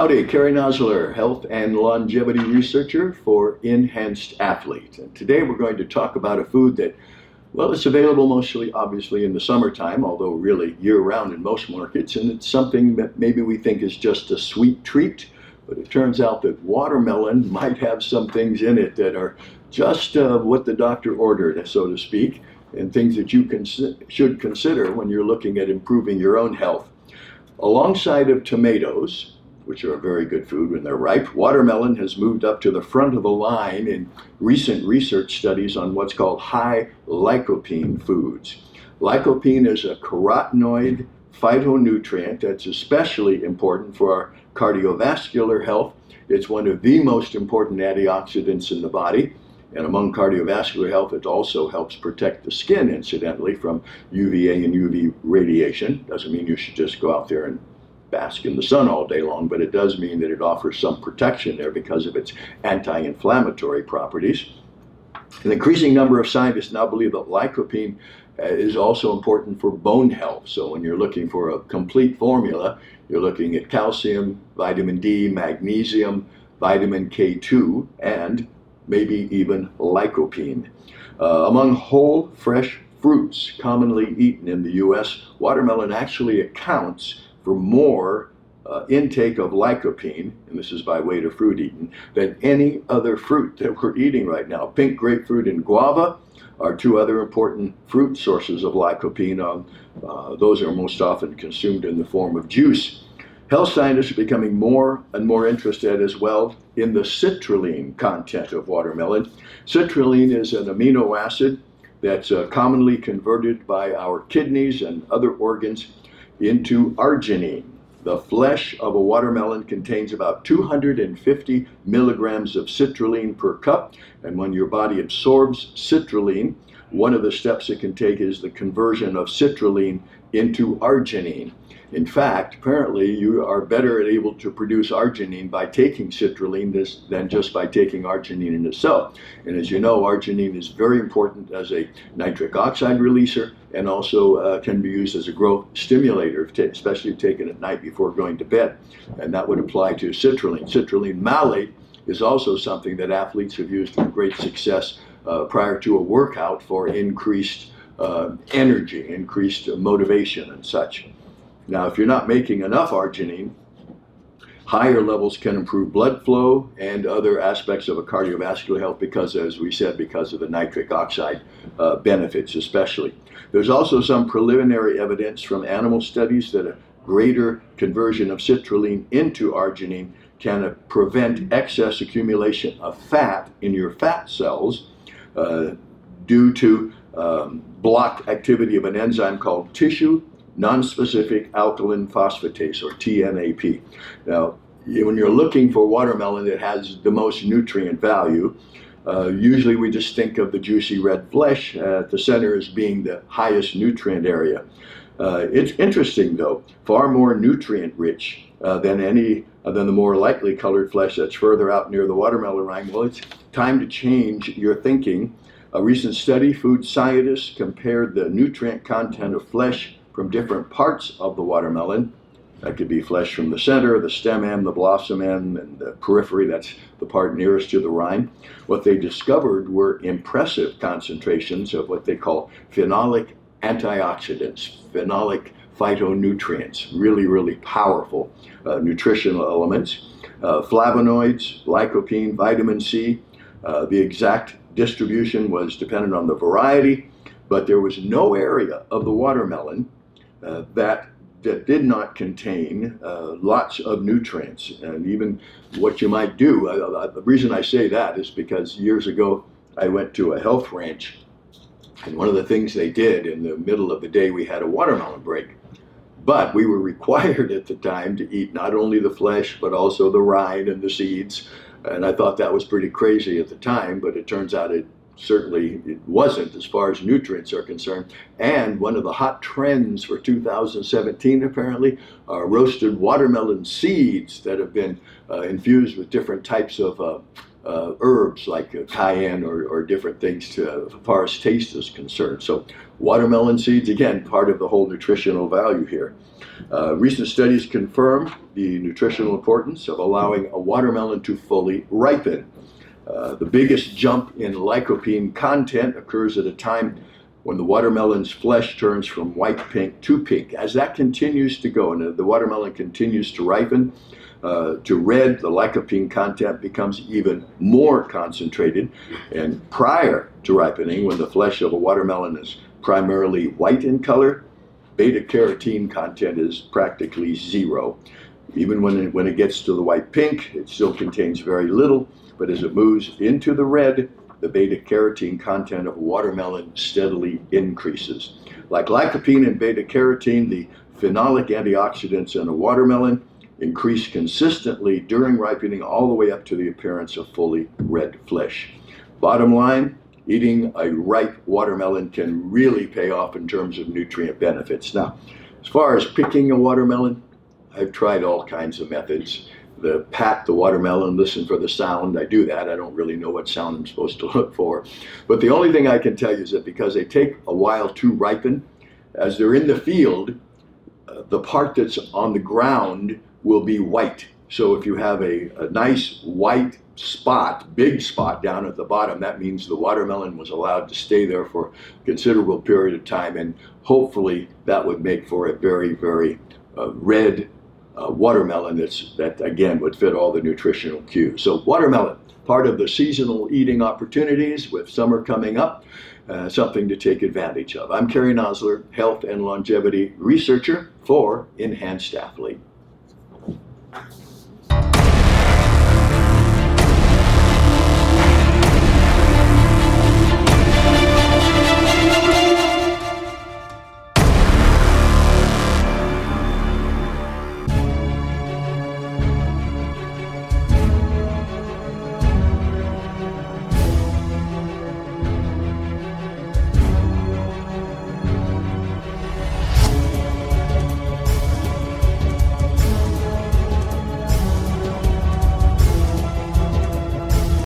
Howdy, Kerry Nosler, health and longevity researcher for Enhanced Athlete. And today we're going to talk about a food that, well, it's available mostly, obviously, in the summertime, although really year round in most markets. And it's something that maybe we think is just a sweet treat, but it turns out that watermelon might have some things in it that are just uh, what the doctor ordered, so to speak, and things that you cons- should consider when you're looking at improving your own health. Alongside of tomatoes, which are a very good food when they're ripe, watermelon has moved up to the front of the line in recent research studies on what's called high lycopene foods. Lycopene is a carotenoid phytonutrient that's especially important for our cardiovascular health. It's one of the most important antioxidants in the body. And among cardiovascular health, it also helps protect the skin, incidentally, from UVA and UV radiation. Doesn't mean you should just go out there and bask in the sun all day long, but it does mean that it offers some protection there because of its anti inflammatory properties. An increasing number of scientists now believe that lycopene uh, is also important for bone health. So when you're looking for a complete formula, you're looking at calcium, vitamin D, magnesium, vitamin K2, and maybe even lycopene. Uh, among whole, fresh fruits commonly eaten in the U.S., watermelon actually accounts for more uh, intake of lycopene, and this is by weight of fruit eaten, than any other fruit that we're eating right now. Pink grapefruit and guava are two other important fruit sources of lycopene. Um, uh, those are most often consumed in the form of juice. Health scientists are becoming more and more interested as well in the citrulline content of watermelon. Citrulline is an amino acid that's uh, commonly converted by our kidneys and other organs into arginine. The flesh of a watermelon contains about 250 milligrams of citrulline per cup, and when your body absorbs citrulline, one of the steps it can take is the conversion of citrulline into arginine. In fact, apparently, you are better able to produce arginine by taking citrulline this, than just by taking arginine in itself. And as you know, arginine is very important as a nitric oxide releaser and also uh, can be used as a growth stimulator, especially taken at night before going to bed. And that would apply to citrulline. Citrulline malate is also something that athletes have used with great success uh, prior to a workout for increased uh, energy, increased motivation, and such. Now, if you're not making enough arginine, higher levels can improve blood flow and other aspects of a cardiovascular health because, as we said, because of the nitric oxide uh, benefits, especially. There's also some preliminary evidence from animal studies that a greater conversion of citrulline into arginine can prevent excess accumulation of fat in your fat cells uh, due to um, blocked activity of an enzyme called tissue nonspecific alkaline phosphatase, or TNAP. Now, when you're looking for watermelon that has the most nutrient value, uh, usually we just think of the juicy red flesh at the center as being the highest nutrient area. Uh, it's interesting though, far more nutrient rich uh, than any uh, than the more lightly colored flesh that's further out near the watermelon rind. Well, it's time to change your thinking. A recent study, food scientists compared the nutrient content of flesh from different parts of the watermelon. That could be flesh from the center, the stem end, the blossom end, and the periphery, that's the part nearest to the rind. What they discovered were impressive concentrations of what they call phenolic antioxidants, phenolic phytonutrients, really, really powerful uh, nutritional elements. Uh, flavonoids, lycopene, vitamin C. Uh, the exact distribution was dependent on the variety, but there was no area of the watermelon uh, that that did not contain uh, lots of nutrients and even what you might do. Uh, the reason I say that is because years ago I went to a health ranch and one of the things they did in the middle of the day we had a watermelon break. But we were required at the time to eat not only the flesh but also the rind and the seeds. And I thought that was pretty crazy at the time, but it turns out it certainly it wasn't as far as nutrients are concerned. And one of the hot trends for 2017 apparently are roasted watermelon seeds that have been uh, infused with different types of uh, uh, herbs like uh, cayenne or, or different things to, as far as taste is concerned. So, watermelon seeds, again, part of the whole nutritional value here. Uh, recent studies confirm the nutritional importance of allowing a watermelon to fully ripen. Uh, the biggest jump in lycopene content occurs at a time when the watermelon's flesh turns from white pink to pink. As that continues to go and the watermelon continues to ripen uh, to red, the lycopene content becomes even more concentrated. And prior to ripening, when the flesh of a watermelon is primarily white in color, beta carotene content is practically zero. Even when it, when it gets to the white pink, it still contains very little, but as it moves into the red, the beta carotene content of watermelon steadily increases. Like lycopene and beta carotene, the phenolic antioxidants in a watermelon increase consistently during ripening all the way up to the appearance of fully red flesh. Bottom line, eating a ripe watermelon can really pay off in terms of nutrient benefits. Now, as far as picking a watermelon, I've tried all kinds of methods the pat the watermelon, listen for the sound. I do that. I don't really know what sound I'm supposed to look for. But the only thing I can tell you is that because they take a while to ripen, as they're in the field, uh, the part that's on the ground will be white. So if you have a, a nice white spot, big spot down at the bottom, that means the watermelon was allowed to stay there for a considerable period of time. And hopefully that would make for a very, very uh, red uh, watermelon that's, that again would fit all the nutritional cues. So watermelon, part of the seasonal eating opportunities with summer coming up, uh, something to take advantage of. I'm Kerry Nosler, health and longevity researcher for Enhanced Athlete. Thank you.